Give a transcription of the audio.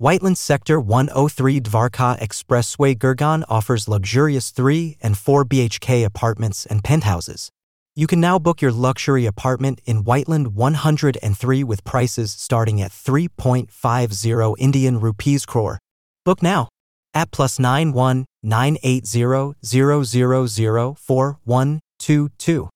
Whiteland Sector 103 Dwarka Expressway Gurgaon offers luxurious 3 and 4 BHK apartments and penthouses. You can now book your luxury apartment in Whiteland 103 with prices starting at 3.50 Indian rupees crore. Book now at plus nine one nine eight zero zero zero zero four one two two.